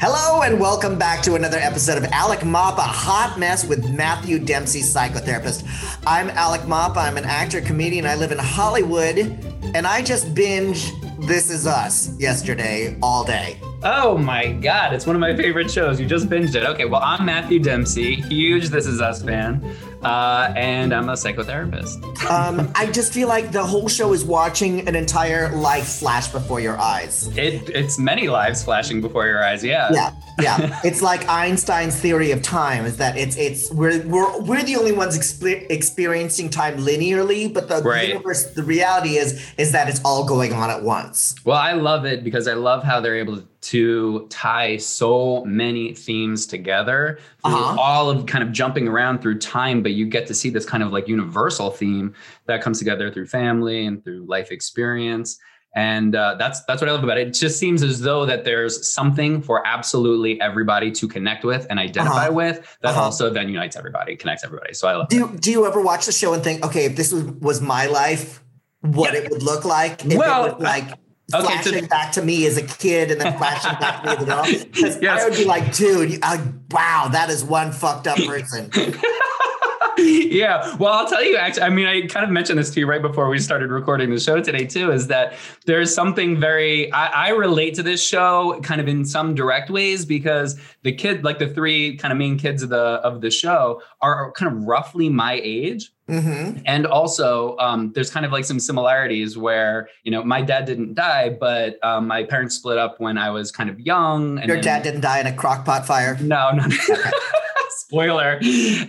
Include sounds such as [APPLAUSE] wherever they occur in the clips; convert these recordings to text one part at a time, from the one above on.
Hello and welcome back to another episode of Alec Mapa, hot mess with Matthew Dempsey, psychotherapist. I'm Alec Mapa. I'm an actor, comedian. I live in Hollywood, and I just binge This Is Us yesterday all day. Oh my God, it's one of my favorite shows. You just binged it. Okay, well, I'm Matthew Dempsey, huge This Is Us fan, uh, and I'm a psychotherapist. Um, I just feel like the whole show is watching an entire life flash before your eyes. It, it's many lives flashing before your eyes, yeah. Yeah, yeah. [LAUGHS] it's like Einstein's theory of time is that it's it's we're we're, we're the only ones exper- experiencing time linearly, but the Right. universe, the reality is is that it's all going on at once. Well, I love it because I love how they're able to tie so many themes together Uh-huh. all of kind of jumping around through time, but you get to see this kind of like universal theme that comes together through family and through life experience. And uh, that's that's what I love about it. It just seems as though that there's something for absolutely everybody to connect with and identify Uh-huh. with that Uh-huh. also then unites everybody, connects everybody. So I love Do it. you, do you ever watch the show and think, okay, if this was, was my life, what Yeah. it would look like? If Well, it was like okay, flashing so- back to me as a kid and then flashing back to me as an adult. [LAUGHS] Yes. I would be like, dude, uh, wow, that is one fucked up person. [LAUGHS] yeah. Well, I'll tell you actually, I mean, I kind of mentioned this to you right before we started recording the show today, too, is that there's something very, I, I relate to this show kind of in some direct ways because the kid, like the three kind of main kids of the, of the show are kind of roughly my age. Hmm And also, um, there's kind of like some similarities where, you know, my dad didn't die, but um, my parents split up when I was kind of young. And Your then- dad didn't die in a crock pot fire. no, no. [LAUGHS] Spoiler.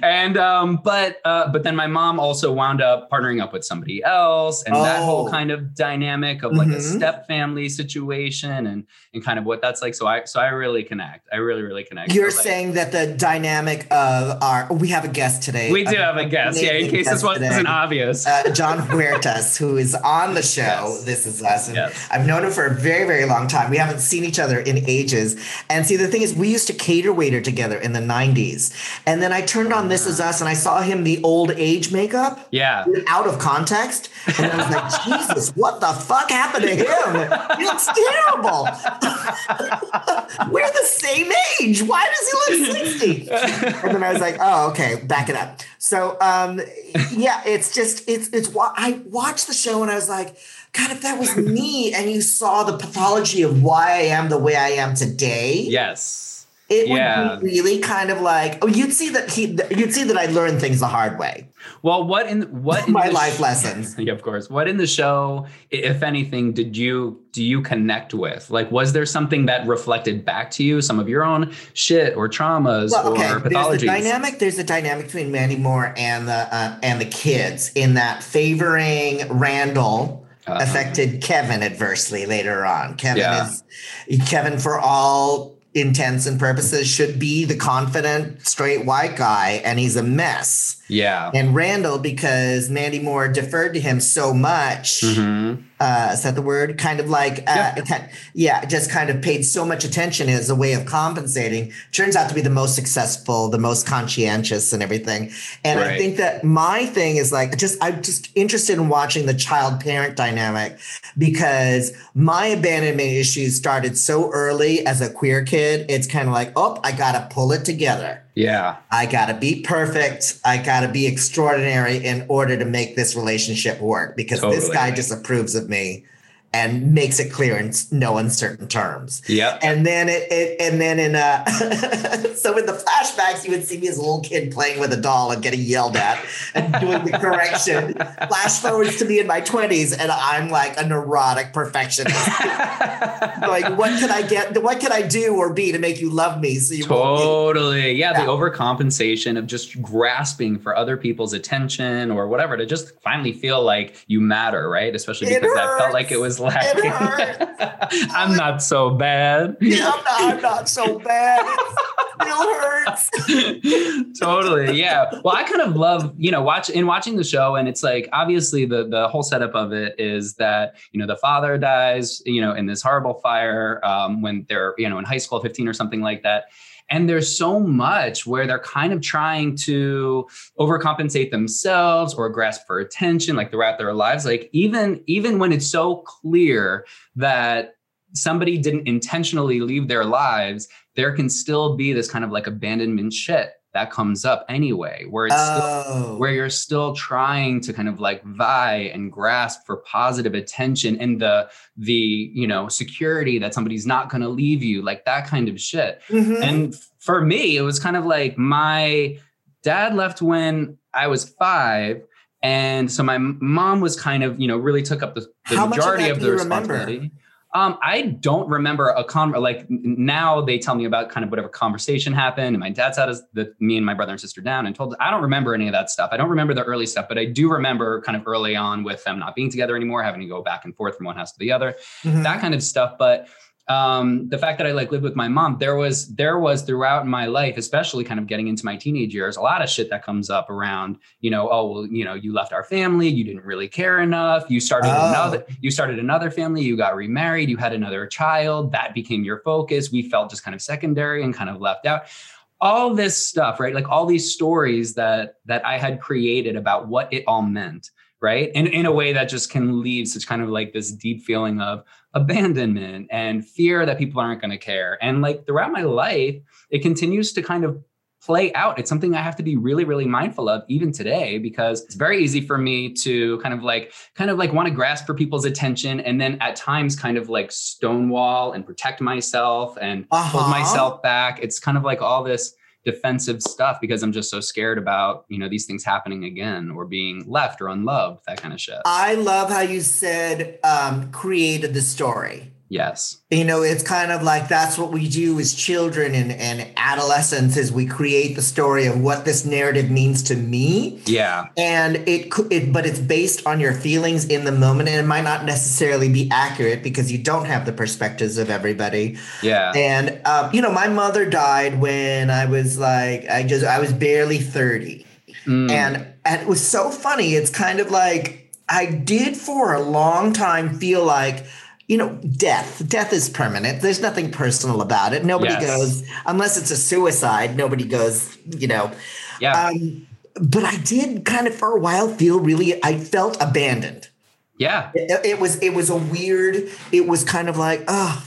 And um, but uh, but then my mom also wound up partnering up with somebody else, and that whole Oh. kind of dynamic of like a Mhm. step family situation, and and kind of what that's like. So I so I really connect. I really really connect. You're So, like, saying that the dynamic of our, we have a guest today. we do a have a guest, yeah. In case this wasn't today. obvious. uh, Jon Huertas, who is on the [LAUGHS] show. Yes. This is us. Yes. I've known him for a very, very long time. We haven't seen each other in ages. And see, the thing is, we used to cater waiter together in the 90s. And then I turned on This Is Us and I saw him the old age makeup yeah. out of context. And I was like, [LAUGHS] Jesus, what the fuck happened to him? He looks terrible. [LAUGHS] We're the same age. Why does he look 60? and then I was like, oh, okay, back it up. So, um, yeah, it's just it's it's. I watched the show and I was like, God, if that was me, and you saw the pathology of why I am the way I am today, Yes. It would be really kind of like, oh, you'd see that he, you'd see that I learned things the hard way, Well, what in what in my life sh- lessons. [LAUGHS] Yeah, of course. What in the show, if anything, did you do you connect with? Like, was there something that reflected back to you, some of your own shit or traumas Well, okay. or There's a dynamic. There's a dynamic between Mandy Moore and the uh, and the kids in that favoring Randall Uh-huh. affected Kevin adversely later on. Kevin Yeah. is Kevin for all intents and purposes should be the confident straight white guy, and he's a mess. Yeah. And Randall, because Mandy Moore deferred to him so much, Mhm. Uh, is that the word? Kind of like, uh, Yeah. yeah, just kind of paid so much attention as a way of compensating. Turns out to be the most successful, the most conscientious, and everything. And I think that my thing is like, just I'm just interested in watching the child parent dynamic because my abandonment issues started so early as a queer kid. It's kind of like, oh, I gotta pull it together. Yeah. I gotta be perfect. I gotta be extraordinary in order to make this relationship work because this guy just approves of me and makes it clear in no uncertain terms. Yeah. And then it, it and then in uh [LAUGHS] so in the flashbacks you would see me as a little kid playing with a doll and getting yelled at and doing the correction. [LAUGHS] Flash forwards to me in my 20s and I'm like a neurotic perfectionist. [LAUGHS] like what can I get what can I do or be to make you love me so you Totally. Yeah, Yeah. the overcompensation of just grasping for other people's attention or whatever to just finally feel like you matter, right? Especially because that felt like it was lacking. [LAUGHS] I'm not so bad. Yeah, I'm not, I'm not so bad. It still hurts. [LAUGHS] totally yeah well i kind of love you know watch in watching the show and it's like obviously the the whole setup of it is that you know the father dies you know in this horrible fire um, when they're you know in high school 15 or something like that and there's so much where they're kind of trying to overcompensate themselves or grasp for attention like throughout their lives. Like even even when it's so clear that somebody didn't intentionally leave their lives, there can still be this kind of like abandonment shit that comes up anyway, where it's Oh. still, where you're still trying to kind of like vie and grasp for positive attention and the the you know security that somebody's not going to leave you, like that kind of shit. Mhm. And for me, it was kind of like my dad left when I was five. And so my mom was kind of, you know, really took up the, the much of majority of, the responsibility. remember? Um, I don't remember a con like now they tell me about kind of whatever conversation happened, and my dad sat us the me and my brother and sister down and told. I don't remember any of that stuff. I don't remember the early stuff, but I do remember kind of early on with them not being together anymore, having to go back and forth from one house to the other Mhm. that kind of stuff but um the fact that i like lived with my mom there was there was throughout my life especially kind of getting into my teenage years a lot of shit that comes up around you know oh well you know you left our family you didn't really care enough you started Oh. another you started another family you got remarried you had another child that became your focus we felt just kind of secondary and kind of left out all this stuff right like all these stories that that i had created about what it all meant right and in a way that just can leave such kind of like this deep feeling of abandonment and fear that people aren't going to care. And like throughout my life it continues to kind of play out. It's something i have to be really really mindful of even today because it's very easy for me to kind of like kind of like want to grasp for people's attention and then at times kind of like stonewall and protect myself and hold Uh-huh. myself back. It's kind of like all this defensive stuff because i'm just so scared about you know these things happening again or being left or unloved that kind of shit I love how you said um, created the story. Yes You know, it's kind of like that's what we do as children and, and adolescents is we create the story of what this narrative means to me. yeah And it could it but it's based on your feelings in the moment and it might not necessarily be accurate because you don't have the perspectives of everybody. yeah And um, you know, my mother died when I was like I just I was barely 30. Mm. And and it was so funny. It's kind of like I did for a long time feel like you know, death. Death is permanent. There's nothing personal about it. Nobody Yes. goes unless it's a suicide. Nobody goes. You know. yeah Um, but I did kind of for a while feel really. I felt abandoned. yeah It, it was. It was a weird. It was kind of like, oh.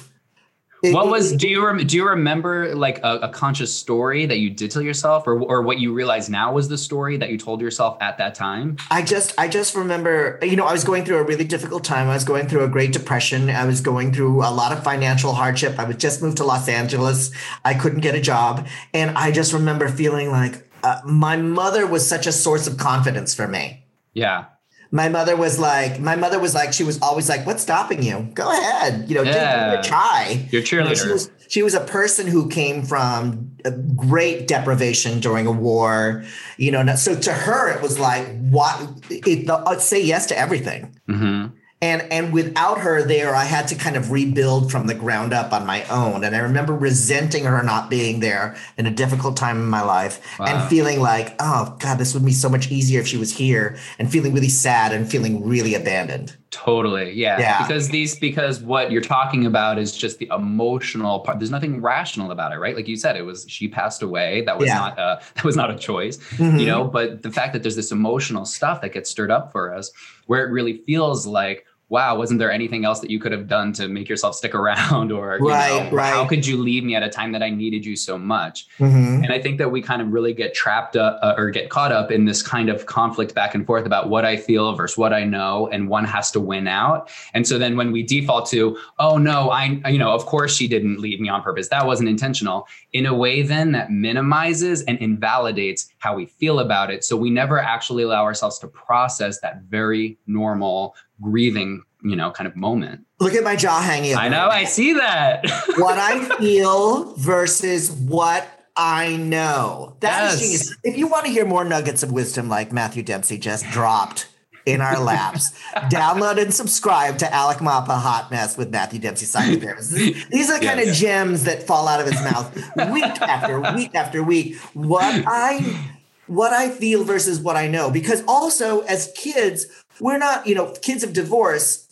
What was do you rem- do you remember like a, a conscious story that you did tell yourself or or what you realize now was the story that you told yourself at that time I just I just remember, you know, I was going through a really difficult time. I was going through a great depression. I was going through a lot of financial hardship. I was just moved to Los Angeles. I couldn't get a job, and I just remember feeling like uh, my mother was such a source of confidence for me. yeah My mother was like, my mother was like, she was always like, "What's stopping you? Go ahead, you know, Yeah. a try." your You know, cheerleader she was she was a person who came from a great deprivation during a war, you know. So to her, it was like what it, the, uh, say yes to everything. hmm And and without her there, I had to kind of rebuild from the ground up on my own. And I remember resenting her not being there in a difficult time in my life Wow. and feeling like, oh God, this would be so much easier if she was here, and feeling really sad and feeling really abandoned. Totally. Yeah. Yeah. Because these, because what you're talking about is just the emotional part. There's nothing rational about it, right? Like you said, it was, she passed away. That was Yeah. not, uh, [LAUGHS] that was not a choice, Mhm. you know, but the fact that there's this emotional stuff that gets stirred up for us where it really feels like, wow, wasn't there anything else that you could have done to make yourself stick around [LAUGHS] or, you Right, know, how could you leave me at a time that I needed you so much? Mhm. And I think that we kind of really get trapped up uh, or get caught up in this kind of conflict back and forth about what I feel versus what I know, and one has to win out. And so then when we default to, oh no, I, you know, of course she didn't leave me on purpose. That wasn't intentional. In a way, then that minimizes and invalidates how we feel about it. So we never actually allow ourselves to process that very normal grieving, you know, kind of moment. Look at my jaw hanging. I know, I see that. [LAUGHS] what I feel versus what I know. That is Yes. genius. If you want to hear more nuggets of wisdom like Matthew Dempsey just dropped in our laps, download and subscribe to Alec Mapa Hot Mess with Matthew Dempsey Psychotherapist. [LAUGHS] These are the kind of gems that fall out of his mouth week after week after week. What I what I feel versus what I know. Because also as kids, we're not, you know, kids of divorce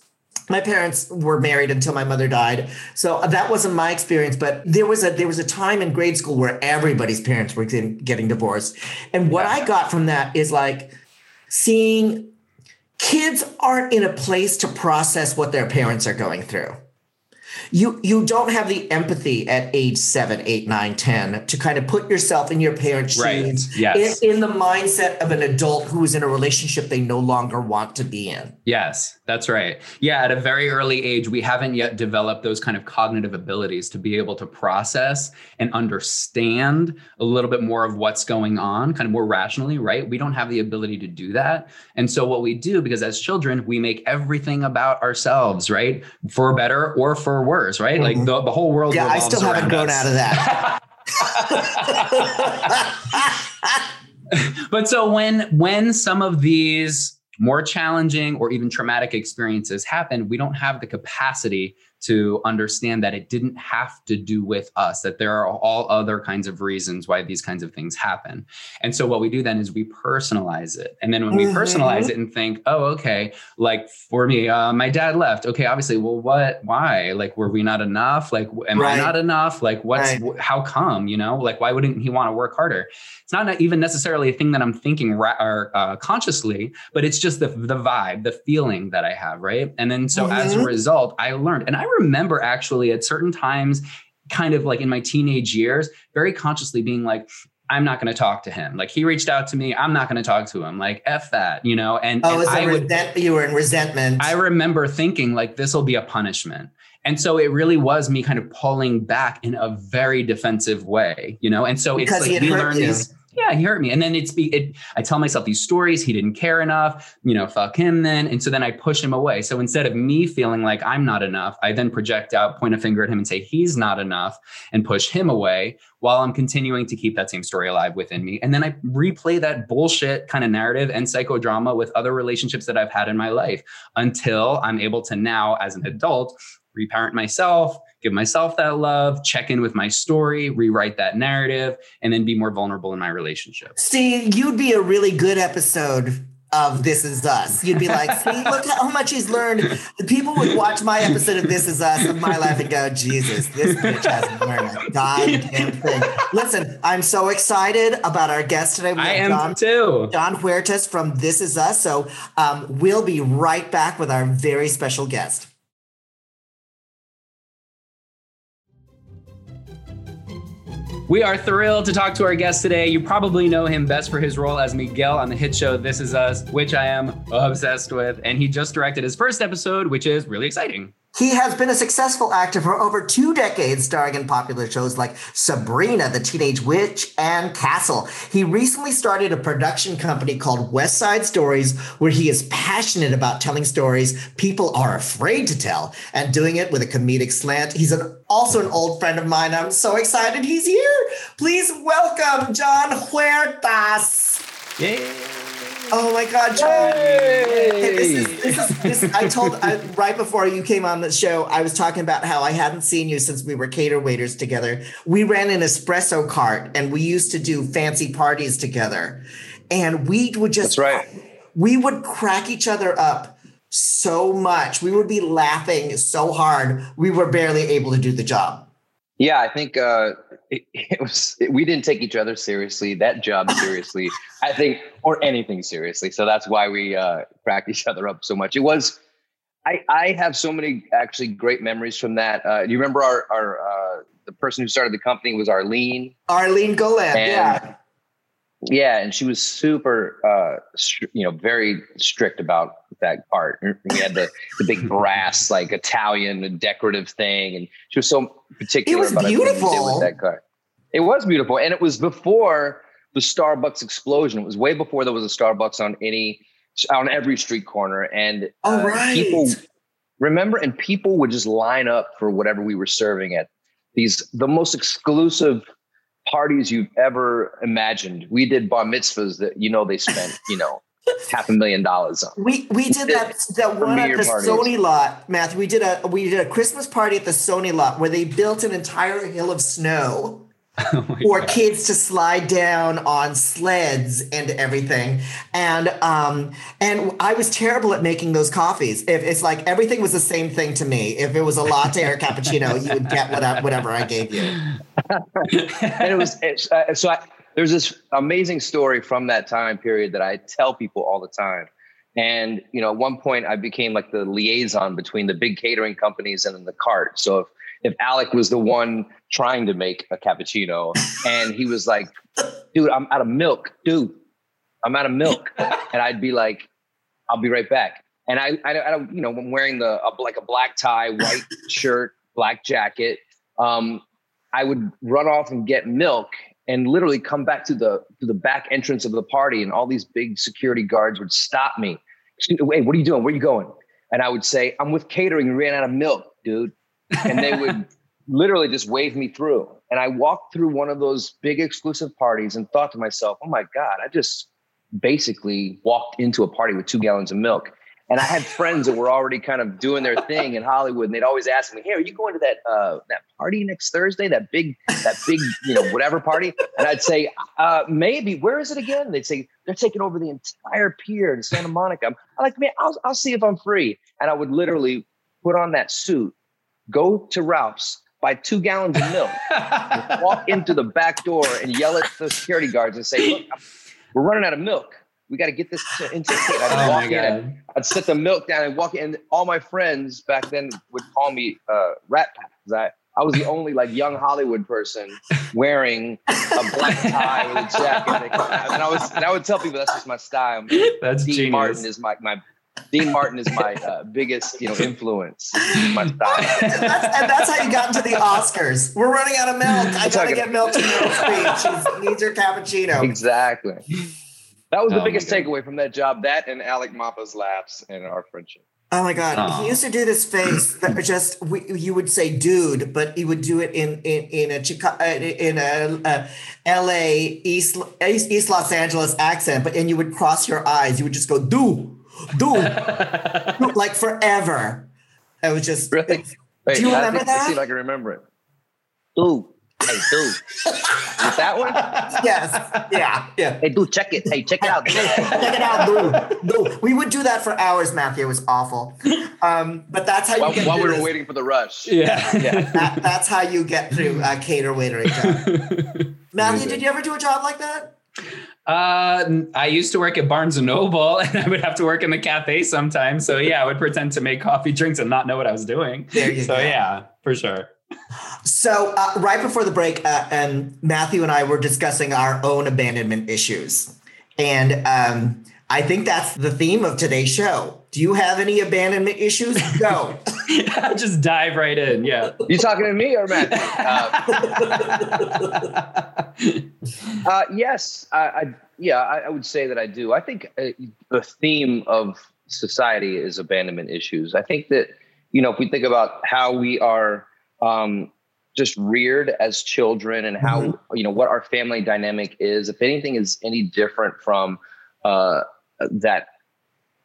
my parents were married until my mother died so that wasn't my experience but there was a there was a time in grade school where everybody's parents were getting, getting divorced and what i got from that is like seeing kids aren't in a place to process what their parents are going through you you don't have the empathy at age seven, eight, nine, ten to kind of put yourself in your parents' Right. shoes Yes. in, in the mindset of an adult who is in a relationship they no longer want to be in. Yes, that's right. Yeah, at a very early age, we haven't yet developed those kind of cognitive abilities to be able to process and understand a little bit more of what's going on, kind of more rationally, right? We don't have the ability to do that. And so, what we do, because as children, we make everything about ourselves, right? For better or for worse, right? Like the, the whole world. Mm-hmm. Yeah, I still haven't grown us. out of that. [LAUGHS] [LAUGHS] but so when when some of these more challenging or even traumatic experiences happen we don't have the capacity to understand that it didn't have to do with us that there are all other kinds of reasons why these kinds of things happen and so what we do then is we personalize it and then when we Mhm. personalize it and think oh okay like for me uh, my dad left okay obviously well what why like were we not enough like am Right. i not enough like what's Right. wh- how come you know like why wouldn't he want to work harder it's not even necessarily a thing that I'm thinking ra- or uh, consciously, but it's just the the vibe, the feeling that I have, right? And then so as a Mhm. result, I learned, and I remember actually at certain times, kind of like in my teenage years, very consciously being like. I'm not going to talk to him. Like he reached out to me. I'm not going to talk to him. Like F that, you know? And, Oh, and I would, resent- you were in resentment. I remember thinking like this will be a punishment. And so it really was me kind of pulling back in a very defensive way, you know? And so Because it's he like hurt learn these. Yeah, he hurt me. And then it's be it I tell myself these stories, he didn't care enough, you know, fuck him then. And so then I push him away. So instead of me feeling like I'm not enough, I then project out, point a finger at him and say he's not enough and push him away while I'm continuing to keep that same story alive within me. And then I replay that bullshit kind of narrative and psychodrama with other relationships that I've had in my life until I'm able to now, as an adult, reparent myself, give myself that love, check in with my story, rewrite that narrative, and then be more vulnerable in my relationship. See, you'd be a really good episode of This Is Us. You'd be like, see, [LAUGHS] look how much he's learned. People would watch my episode of This Is Us of my life and go, Jesus, this bitch hasn't learned a goddamn thing. Listen, I'm so excited about our guest today. We I am John, too. Jon Huertas from This Is Us. So um, we'll be right back with our very special guest. We are thrilled to talk to our guest today. You probably know him best for his role as Miguel on the hit show This Is Us, which I am obsessed with. And he just directed his first episode, which is really exciting. He has been a successful actor for over two decades, starring in popular shows like Sabrina, the Teenage Witch, and Castle. He recently started a production company called West Side Stories, where he is passionate about telling stories people are afraid to tell and doing it with a comedic slant. He's an, also an old friend of mine. I'm so excited he's here. Please welcome Jon Huertas. Yay. Oh my God, Jon. Hey, this is, this is, this, I told I, right before you came on the show, I was talking about how I hadn't seen you since we were cater waiters together. We ran an espresso cart and we used to do fancy parties together. And we would just, That's right. we would crack each other up so much. We would be laughing so hard, we were barely able to do the job. Yeah, I think uh, it, [LAUGHS] it was. It, we didn't take each other seriously, that job [LAUGHS] seriously. I think, or anything seriously. So that's why we uh, cracked each other up so much. It was. I I have so many actually great memories from that. Uh, you remember our our uh, the person who started the company was Arlene. Arlene Golan, yeah. Yeah, and she was super, uh, str- you know, very strict about that part. We had the, the big brass, like Italian decorative thing, and she was so particular It was about everything we did beautiful. with that car. It was beautiful, and it was before the Starbucks explosion. It was way before there was a Starbucks on any on every street corner, and uh, right. people remember, and people would just line up for whatever we were serving at these the most exclusive parties you've ever imagined. We did bar mitzvahs that you know they spent you know [LAUGHS] half a million dollars on. We we did that that one at the parties. Sony lot, Matthew. We did a we did a Christmas party at the Sony lot where they built an entire hill of snow [LAUGHS] Oh for God. kids to slide down on sleds and everything. And um and I was terrible at making those coffees. If it's like everything was the same thing to me. If it was a latte or a cappuccino, you would get whatever, whatever I gave you. [LAUGHS] and it was it's, uh, so I, there's this amazing story from that time period that I tell people all the time. And you know, at one point I became like the liaison between the big catering companies and then the cart. So if if Alec was the one trying to make a cappuccino and he was like, dude, I'm out of milk, dude, I'm out of milk. [LAUGHS] And I'd be like, I'll be right back. And I, I, don't I don't, you know, I'm wearing the, a, like a black tie, white [LAUGHS] shirt, black jacket. Um, I would run off and get milk and literally come back to the to the back entrance of the party and all these big security guards would stop me wait what are you doing where are you going and i would say i'm with catering ran out of milk dude and they would [LAUGHS] literally just wave me through and i walked through one of those big exclusive parties and thought to myself oh my god i just basically walked into a party with two gallons of milk and I had friends that were already kind of doing their thing in Hollywood, and they'd always ask me, "Hey, are you going to that uh, that party next Thursday? That big that big you know whatever party?" And I'd say, uh, "Maybe. Where is it again?" And they'd say, "They're taking over the entire pier in Santa Monica." I'm, I'm like, "Man, I'll I'll see if I'm free." And I would literally put on that suit, go to Ralph's, buy two gallons of milk, [LAUGHS] walk into the back door, and yell at the security guards and say, "Look, we're running out of milk." we got to get this into the kid. I'd oh walk in I'd set the milk down and walk in. And all my friends back then would call me uh, Rat Pack because I, I was the only like young Hollywood person wearing a black tie with a jacket. And I was, and I would tell people that's just my style. That's Dean genius. Martin is my my Dean Martin is my uh, biggest, you know, [LAUGHS] influence. My style. [LAUGHS] and, that's, and that's how you got into the Oscars. We're running out of milk. I gotta get milk to Meryl [LAUGHS] Streep. She needs her cappuccino. Exactly. That was the oh biggest takeaway from that job. That and Alec Mapa's laughs and our friendship. Oh my god, Aww. he used to do this face [CLEARS THROAT] that just we, you would say "dude," but he would do it in in in a Chicago, uh, in a, a L.A. East, East East Los Angeles accent, but and you would cross your eyes. You would just go "do, do," like forever. It was just. Really? Wait, do you remember that? See if I can remember it. Do. Hey, dude. Is that one? Yes. Yeah. Yeah. Hey, dude, check it. Hey, check it out. check it out, dude. dude. We would do that for hours, Matthew. It was awful. Um, but that's how you while, get while we were this. waiting for the rush. Yeah. Yeah. That, that's how you get through a cater waitering [LAUGHS] job. Matthew, did you ever do a job like that? Uh, I used to work at Barnes and Noble, [LAUGHS] and I would have to work in the cafe sometimes. So yeah, I would pretend to make coffee drinks and not know what I was doing. There you so, go. Yeah, for sure. So, uh, right before the break, uh, and Matthew and I were discussing our own abandonment issues. And um, I think that's the theme of today's show. Do you have any abandonment issues? Go. [LAUGHS] Just dive right in. Yeah. You talking to me or Matt? [LAUGHS] Uh, uh, yes. I, I yeah, I, I, would say that I do. I think uh, the theme of society is abandonment issues. I think that, you know, if we think about how we are um, just reared as children and how mm-hmm. you know what our family dynamic is if anything is any different from uh, that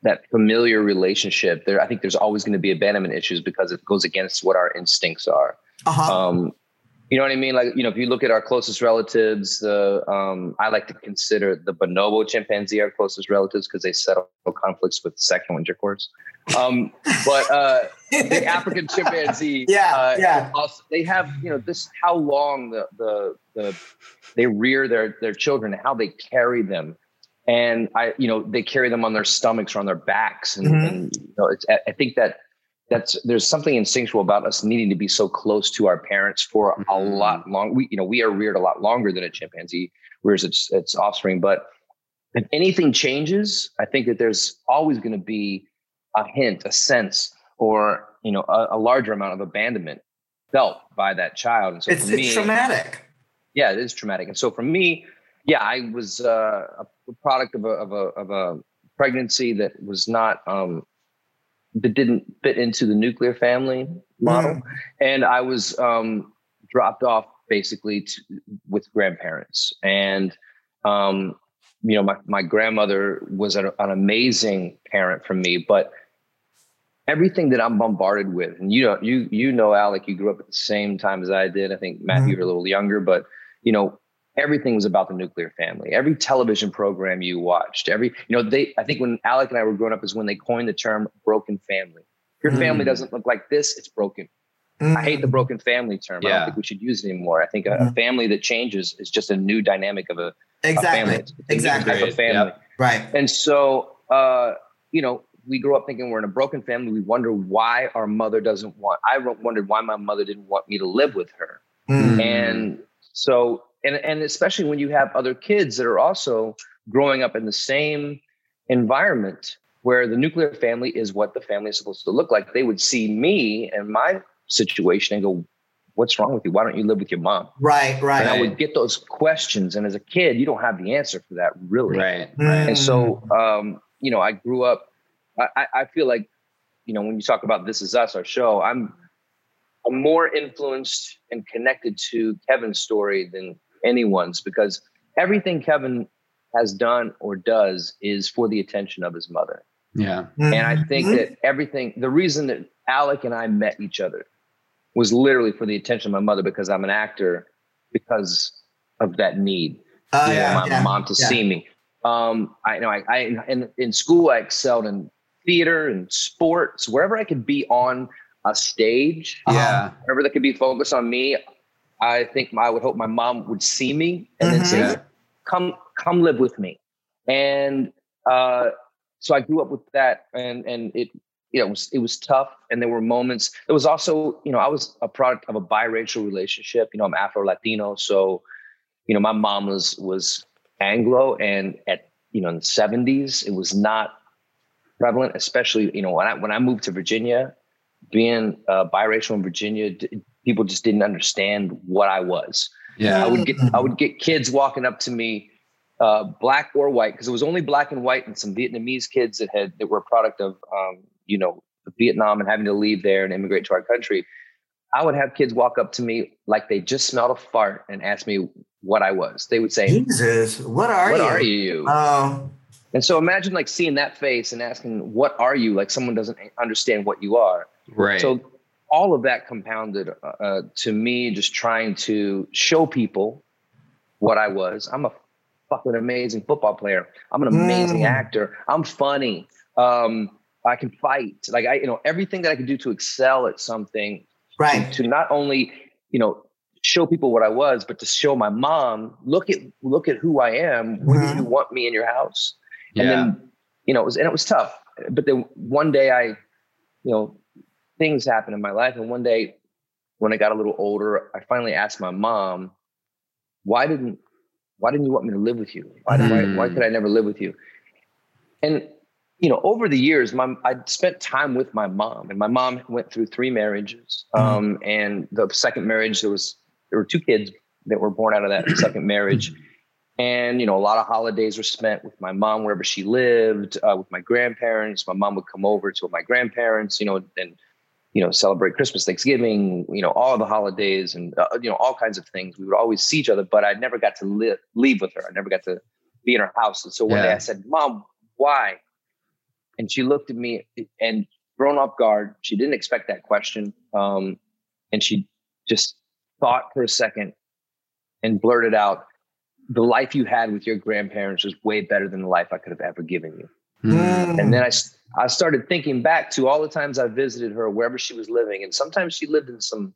that familiar relationship there i think there's always going to be abandonment issues because it goes against what our instincts are uh-huh. um, you know what I mean? Like, you know, if you look at our closest relatives, the um, I like to consider the bonobo chimpanzee our closest relatives because they settle conflicts with sexual intercourse. Um, but uh, the [LAUGHS] African chimpanzee, [LAUGHS] yeah, uh, yeah, also, they have you know this how long the the the they rear their their children, how they carry them, and I you know they carry them on their stomachs or on their backs, and, mm-hmm. and you know it's I think that that's there's something instinctual about us needing to be so close to our parents for mm-hmm. a lot long. We you know we are reared a lot longer than a chimpanzee rears its its offspring. But if anything changes, I think that there's always going to be a hint, a sense, or you know a, a, larger amount of abandonment felt by that child. And so it's, for me, it's traumatic. Yeah, it is traumatic. And so for me, yeah, I was uh, a product of a of a of a pregnancy that was not um, that didn't fit into the nuclear family model. Mm. And I was um, dropped off basically to, with grandparents. And, um, you know, my, my grandmother was an, an, amazing parent for me, but everything that I'm bombarded with, and you know, you, you know, Alec, you grew up at the same time as I did. I think Matthew, mm. you're a little younger, but you know, everything was about the nuclear family. Every television program you watched, every you know, they I think when Alec and I were growing up is when they coined the term broken family. If your mm. family doesn't look like this, it's broken. Mm. I hate the broken family term. Yeah. I don't think we should use it anymore. I think a, mm. a family that changes is just a new dynamic of a, exactly. a family. exactly. Type of family. Right. And so uh, you know, we grew up thinking we're in a broken family. We wonder why our mother doesn't want. I wondered why my mother didn't want me to live with her, and so and and especially when you have other kids that are also growing up in the same environment where the nuclear family is what the family is supposed to look like. They would see me and my situation and go, "What's wrong with you? Why don't you live with your mom?" Right, right. And I would get those questions, and as a kid, you don't have the answer for that, really. Right. Mm. And so, um, you know, I grew up. I, I- I feel like, you know, when you talk about "This Is Us," our show, I'm, I'm more influenced and connected to Kevin's story than anyone's because everything Kevin has done or does is for the attention of his mother. Yeah. And I think that everything, the reason that Alec and I met each other was literally for the attention of my mother because I'm an actor because of that need for yeah, my yeah. mom to yeah. see me. Um, I you know I, I in, in school I excelled in theater and sports, wherever I could be on a stage. Yeah. wherever that could be focused on me. I think I would hope my mom would see me and then say, Mhm. "Come, come live with me." And uh, so I grew up with that, and and it you know it was it was tough, and there were moments. There was also you know I was a product of a biracial relationship. You know I'm Afro Latino, so you know my mom was was Anglo, and at you know in the 70s it was not prevalent, especially you know when I when I moved to Virginia, being uh, biracial in Virginia, d- people just didn't understand what I was. Yeah. I would get I would get kids walking up to me, uh, black or white, because it was only black and white, and some Vietnamese kids that had that were a product of um, you know Vietnam and having to leave there and immigrate to our country. I would have kids walk up to me like they just smelled a fart and ask me what I was. They would say, Jesus, what are "What you? are you?" Oh, And so imagine like seeing that face and asking, "What are you?" Like someone doesn't understand what you are. Right. So all of that compounded uh, to me just trying to show people what I was. I'm a fucking amazing football player. I'm an amazing Mm. actor. I'm funny. Um, I can fight. Like I, you know, everything that I could do to excel at something right. to not only, you know, show people what I was, but to show my mom, look at look at who I am. Where Mhm. do you want me in your house? yeah. And then, you know, it was and it was tough. But then one day I, you know, things happened in my life. And one day when I got a little older, I finally asked my mom, why didn't why didn't you want me to live with you? Why, why, why could I never live with you? And you know, over the years, my I spent time with my mom, and my mom went through three marriages. Um, and the second marriage, there was there were two kids that were born out of that [CLEARS THROAT] second marriage. And you know, a lot of holidays were spent with my mom wherever she lived, uh, with my grandparents. My mom would come over to my grandparents, you know, and you know, celebrate Christmas, Thanksgiving, you know, all the holidays, and uh, you know, all kinds of things. We would always see each other, but I never got to live leave with her. I never got to be in her house. And so one day I said, "Mom, why?" And she looked at me and thrown off guard. She didn't expect that question, um, and she just thought for a second and blurted out, "The life you had with your grandparents was way better than the life I could have ever given you." Mm. And then I, I started thinking back to all the times I visited her wherever she was living. And sometimes she lived in some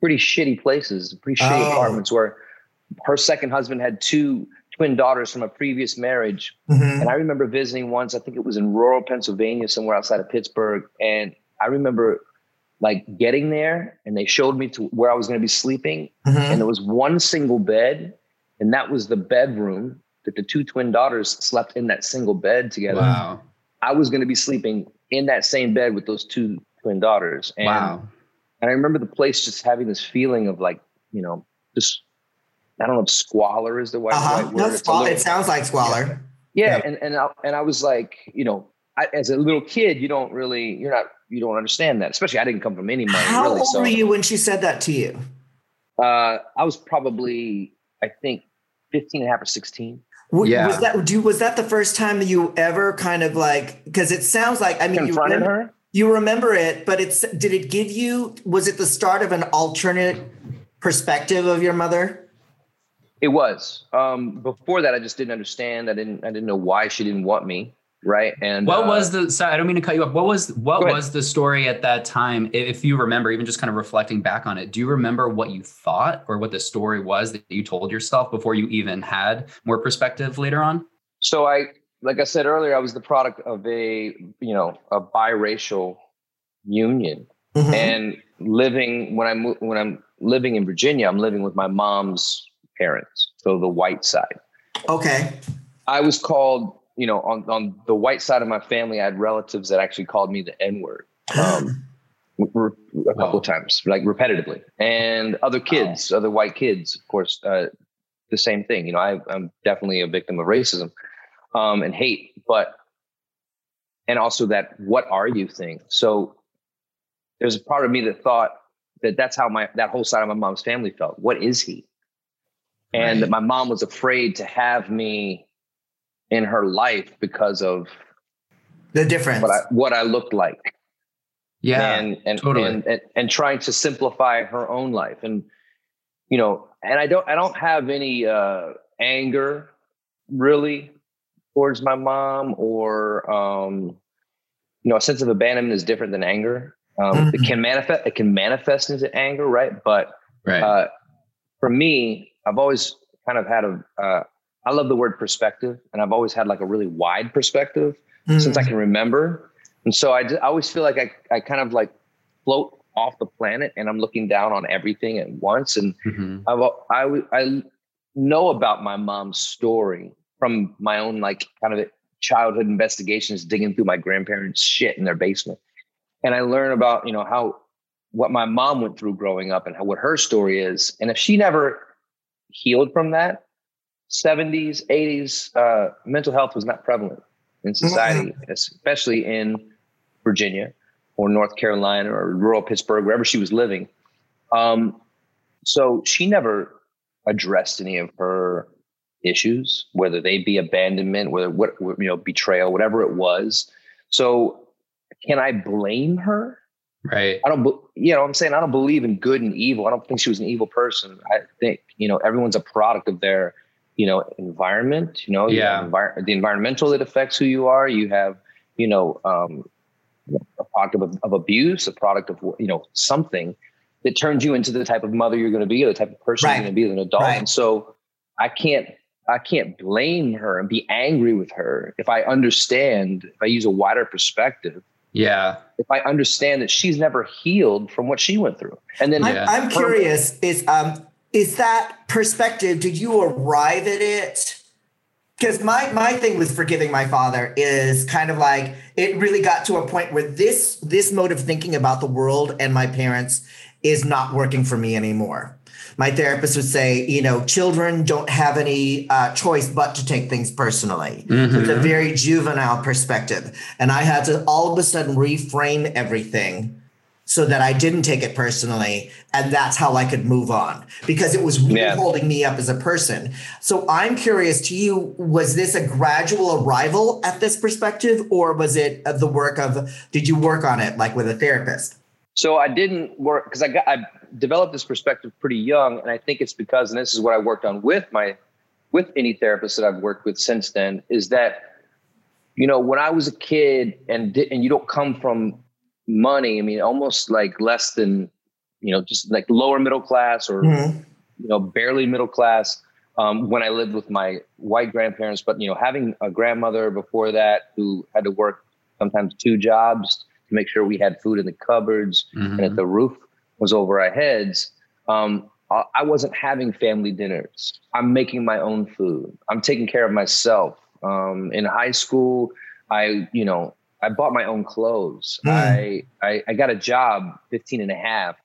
pretty shitty places, pretty shitty Oh. apartments where her second husband had two twin daughters from a previous marriage. Mhm. And I remember visiting once, I think it was in rural Pennsylvania, somewhere outside of Pittsburgh. And I remember like getting there and they showed me to where I was going to be sleeping. Mhm. And there was one single bed. And that was the bedroom that the two twin daughters slept in that single bed together. Wow. I was going to be sleeping in that same bed with those two twin daughters. And, wow. and I remember the place just having this feeling of like, you know, just, I don't know if squalor is the right, Uh-huh. right word. A squall- little- it sounds like squalor. yeah. Yeah. And, and, I, and I was like, you know, I, as a little kid, you don't really, you're not, you don't understand that. Especially I didn't come from any money How really. old So were you when she said that to you? uh, I was probably, I think 15 and a half or 16. W- Yeah. Was that do was that the first time that you ever kind of like because it sounds like I mean you remember, her. you remember it, but it's did it give you was it the start of an alternate perspective of your mother? It was. Um, before that, I just didn't understand. I didn't. I didn't know why she didn't want me. Right. And What uh, was the? Sorry, I don't mean to cut you off. What was what was the story at that time? If you remember, even just kind of reflecting back on it, do you remember what you thought or what the story was that you told yourself before you even had more perspective later on? So I like I said earlier, I was the product of a you know a biracial union, Mhm. and living when I'm when I'm living in Virginia, I'm living with my mom's parents, so the white side. okay. I was called, you know, on on the white side of my family, I had relatives that actually called me the N word. Um, [GASPS] a couple Wow. of times, like repetitively, and other kids, other white kids, of course, uh, the same thing. You know, I, I'm definitely a victim of racism um, and hate, but and also that "what are you" thing. So there's a part of me that thought that that's how my that whole side of my mom's family felt. What is he? And that my mom was afraid to have me in her life because of The difference. what I what I looked like Yeah. and and, totally. and and and trying to simplify her own life and you know and i don't i don't have any uh anger really towards my mom or um you know a sense of abandonment is different than anger um it Mhm. can manifest it can manifest into anger right but right. uh for me i've always kind of had a uh i love the word perspective and i've always had like a really wide perspective Mhm. since I can remember. And so I, just, I always feel like I, I kind of like float off the planet and I'm looking down on everything at once. And Mhm. I've, I, w- I know about my mom's story from my own like kind of childhood investigations, digging through my grandparents' shit in their basement. And I learn about, you know, how, what my mom went through growing up and how, what her story is. And if she never healed from that, 70s, 80s, uh, mental health was not prevalent in society, especially in Virginia or North Carolina or rural Pittsburgh, wherever she was living. Um, so she never addressed any of her issues, whether they be abandonment, whether what you know, betrayal, whatever it was. So can I blame her? right. I don't, you know, I'm saying I don't believe in good and evil. I don't think she was an evil person. I think, you know, everyone's a product of their, you know, environment, you know, Yeah. have envir- the environmental that affects who you are. You have, you know, um, a product of, of abuse, a product of, you know, something that turns you into the type of mother you're going to be or the type of person Right. you're going to be as an adult. Right. And so I can't, I can't blame her and be angry with her if I understand, if I use a wider perspective, Yeah. if I understand that she's never healed from what she went through. And then I'm, Yeah. I'm curious. Is um is that perspective? Did you arrive at it? Because my my thing with forgiving my father is kind of like it really got to a point where this this mode of thinking about the world and my parents is not working for me anymore. My therapist would say, you know, children don't have any uh, choice but to take things personally. So it's a Mhm. very juvenile perspective. And I had to all of a sudden reframe everything so that I didn't take it personally. And that's how I could move on because it was really Yeah. holding me up as a person. So I'm curious to you was this a gradual arrival at this perspective, or was it uh, the work of, did you work on it like with a therapist? So I didn't work because I got I developed this perspective pretty young, and I think it's because, and this is what I worked on with my with any therapist that I've worked with since then, is that you know when I was a kid and and you don't come from money, I mean almost like less than you know just like lower middle class or Mhm. you know barely middle class um, when I lived with my white grandparents, but you know having a grandmother before that who had to work sometimes two jobs to make sure we had food in the cupboards and Mhm. that the roof was over our heads. Um, I I wasn't having family dinners. I'm making my own food. I'm taking care of myself. Um, in high school, I, you know, I bought my own clothes. Mm. I, I, I got a job 15 and a half.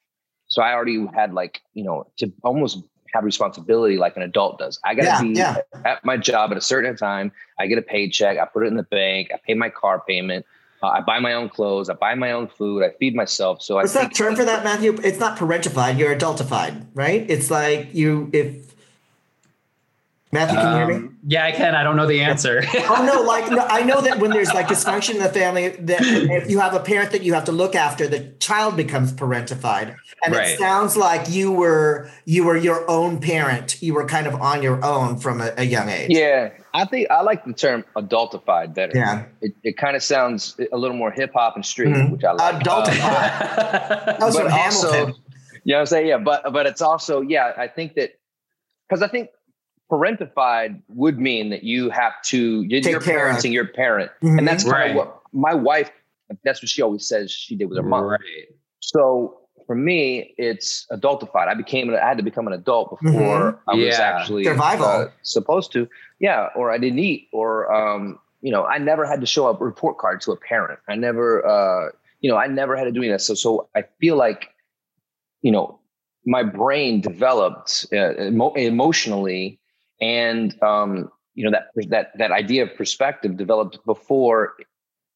So I already had like, you know, to almost have responsibility like an adult does. I got to Yeah, be yeah. at my job at a certain time. I get a paycheck. I put it in the bank. I pay my car payment. Uh, I buy my own clothes. I buy my own food. I feed myself. So What's I that term for that, Matthew? It's not parentified, you're adultified, right? It's like you, if, Matthew, can you hear me? Um, yeah, I can. I don't know the answer. [LAUGHS] Oh no, like no, I know that when there's like dysfunction in the family, that if you have a parent that you have to look after, the child becomes parentified. And Right. it sounds like you were you were your own parent. You were kind of on your own from a, a young age. Yeah, I think I like the term adultified better. Yeah. It, it kind of sounds a little more hip hop and street, Mhm. which I like. Adultified. yeah. [LAUGHS] That was but from also- Hamilton. You know what I'm saying? Yeah, but but it's also yeah. I think that because I think parentified would mean that you have to you're, Take you're care of. parenting your parent, Mhm. and that's kind Right. of what my wife. That's what she always says she did with her mom. Right. So for me, it's adultified. I became I had to become an adult before I was actually Survival. uh, supposed to. Yeah, or I didn't eat, or um, you know, I never had to show a report card to a parent. I never, uh, you know, I never had to do any of that. So, so I feel like, you know, my brain developed uh, emo- emotionally, and um, you know that that that idea of perspective developed before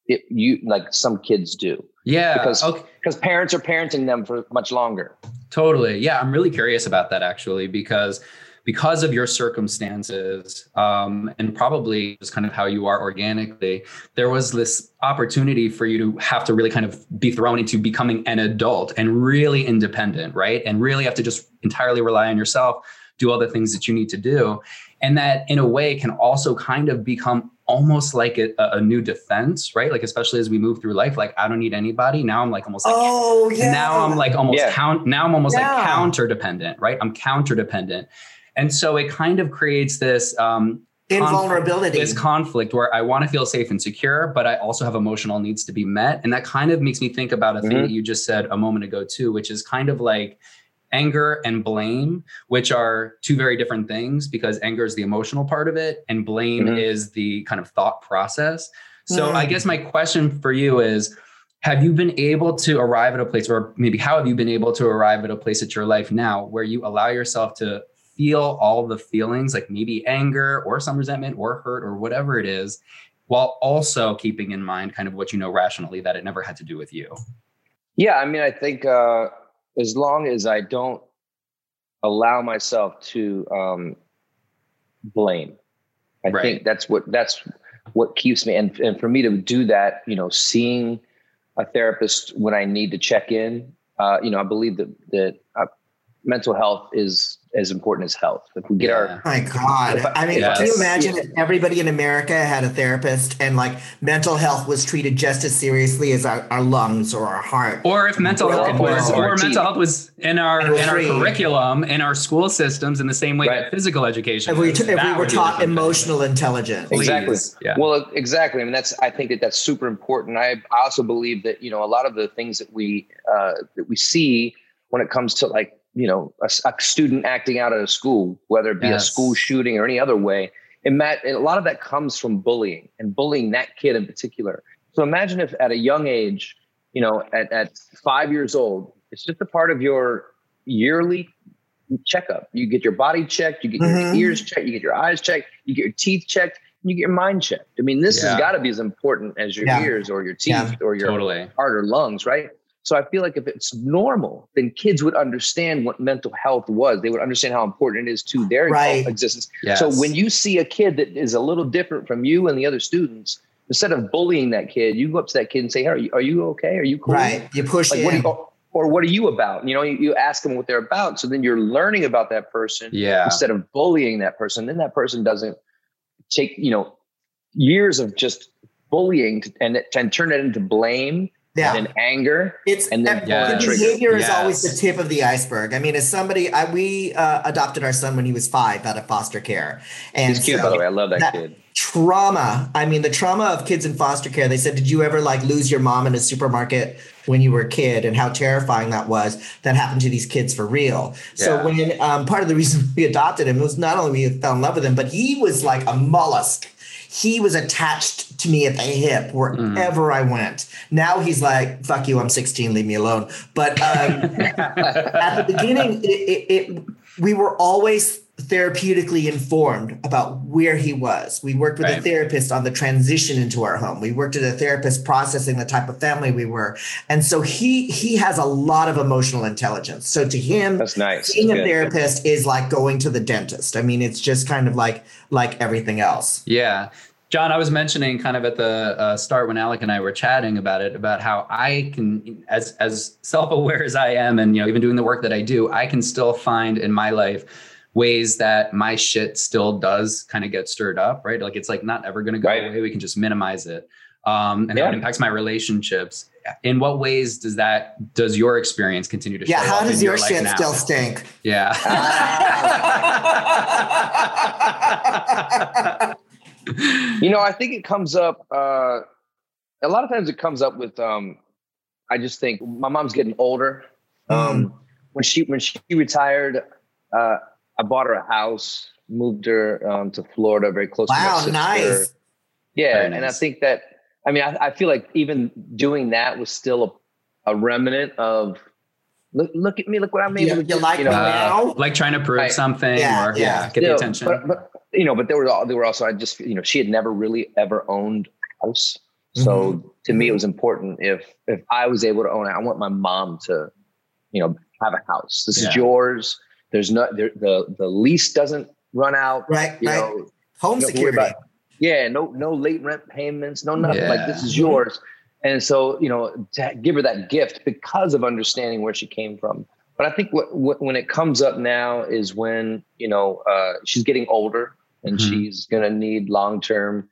it, you like some kids do Yeah. Because- okay. because parents are parenting them for much longer. Totally. Yeah, I'm really curious about that actually because because of your circumstances um, and probably just kind of how you are organically, there was this opportunity for you to have to really kind of be thrown into becoming an adult and really independent, right? And really have to just entirely rely on yourself, do all the things that you need to do. And that in a way can also kind of become almost like a, a new defense, right? Like, especially as we move through life, like, I don't need anybody. Now I'm like almost like, Oh yeah. now I'm like almost Yeah. count. Now I'm almost Yeah. like counter dependent, right? I'm counter dependent, and so it kind of creates this um, invulnerability. this conflict where I want to feel safe and secure, but I also have emotional needs to be met, and that kind of makes me think about a thing Mhm. that you just said a moment ago too, which is kind of like anger and blame which are two very different things because anger is the emotional part of it and blame Mhm. is the kind of thought process so Mm. i guess my question for you is have you been able to arrive at a place or maybe how have you been able to arrive at a place at your life now where you allow yourself to feel all the feelings like maybe anger or some resentment or hurt or whatever it is while also keeping in mind kind of what you know rationally that it never had to do with you Yeah, I mean, I think uh, as long as I don't allow myself to um, blame, I Right. think that's what that's what keeps me. And and for me to do that, you know, seeing a therapist when I need to check in, uh, you know, I believe that that uh, mental health is as important as health. If we get our My God. I mean, Yes. can you imagine if everybody in America had a therapist and like mental health was treated just as seriously as our, our lungs or our heart? or if mental Well, health was or or mental health was in our And in our free. curriculum in our school systems in the same way Right. that physical education If we, is, if we were would be a taught emotional intelligence. Please. Exactly. Yeah. Well, exactly. I mean, that's. I think that that's super important. I, I also believe that you know a lot of the things that we uh, that we see when it comes to like you know a student acting out at a school, whether it be a school shooting or any other way, and that and a lot of that comes from bullying and bullying that kid in particular. So imagine if at a young age, you know, at, at five years old, it's just a part of your yearly checkup. You get your body checked, you get Mhm. your ears checked, you get your eyes checked, you get your teeth checked, you get your mind checked. I mean, this Yeah. has got to be as important as your Yeah. ears or your teeth Yeah. or your totally heart or lungs, right? So I feel like if it's normal, then kids would understand what mental health was. They would understand how important it is to their Right. existence. yes. So when you see a kid that is a little different from you and the other students, instead of bullying that kid, you go up to that kid and say, "Hey, are you, are you okay? Are you cool?" Right. You push Like, in. what are you, or, or what are you about? You know, you, you ask them what they're about. So then you're learning about that person yeah instead of bullying that person. Then that person doesn't take, you know, years of just bullying to, and, and turn it into blame yeah. and anger. It's and then pull the the trigger. behavior is always the tip of the iceberg. I mean, as somebody, I, we uh, adopted our son when he was five out of foster care, and He's cute, so by the way. I love that, that- kid. trauma. I mean, the trauma of kids in foster care. They said, "Did you ever like lose your mom in a supermarket when you were a kid?" And how terrifying that was. That happened to these kids for real. So when um, part of the reason [LAUGHS] we adopted him was not only we fell in love with him, but he was like a mollusk. He was attached to me at the hip wherever I went. Now he's like, "Fuck you, I'm 16, leave me alone." But um, [LAUGHS] at the beginning, it, it, it we were always therapeutically informed about where he was. We worked with a therapist on the transition into our home. We worked with a therapist processing the type of family we were. And so he he has a lot of emotional intelligence. So to him, That's nice. seeing a Good. therapist is like going to the dentist. I mean, it's just kind of like like everything else. Yeah. Jon, I was mentioning kind of at the uh, start when Alec and I were chatting about it, about how I can, as as self aware as I am, and you know, even doing the work that I do, I can still find in my life ways that my shit still does kind of get stirred up, right? Like it's like not ever going to go Right. away. We can just minimize it, um, and how Yeah. it impacts my relationships. in what ways does that does your experience continue to Yeah, show how up does in your shit now? still stink? Yeah. [LAUGHS] You know, I think it comes up. Uh, a lot of times, it comes up with. Um, I just think my mom's getting older. Um, When she when she retired, uh, I bought her a house, moved her um, to Florida, very close. to my Wow, sister. nice. Yeah, Very and I think that. I mean, I, I feel like even doing that was still a, a remnant of. Look! Look at me! Look what I'm able You- to you like me know, now? like trying to prove Right. something Yeah, or yeah. yeah, get the Still, attention. But, but you know, but there were all there were also I just you know she had never really ever owned a house. So Mm-hmm. to me, it was important if if I was able to own it, I want my mom to, you know, have a house. This Yeah. is yours. There's no there, the the lease doesn't run out. Right, You right. know, Home you don't have to worry security. about- yeah, no no late rent payments, no nothing. Like this is yours. And so you know, to give her that gift because of understanding where she came from. But I think what, what when it comes up now is when you know uh, she's getting older and Mhm. she's going to need long term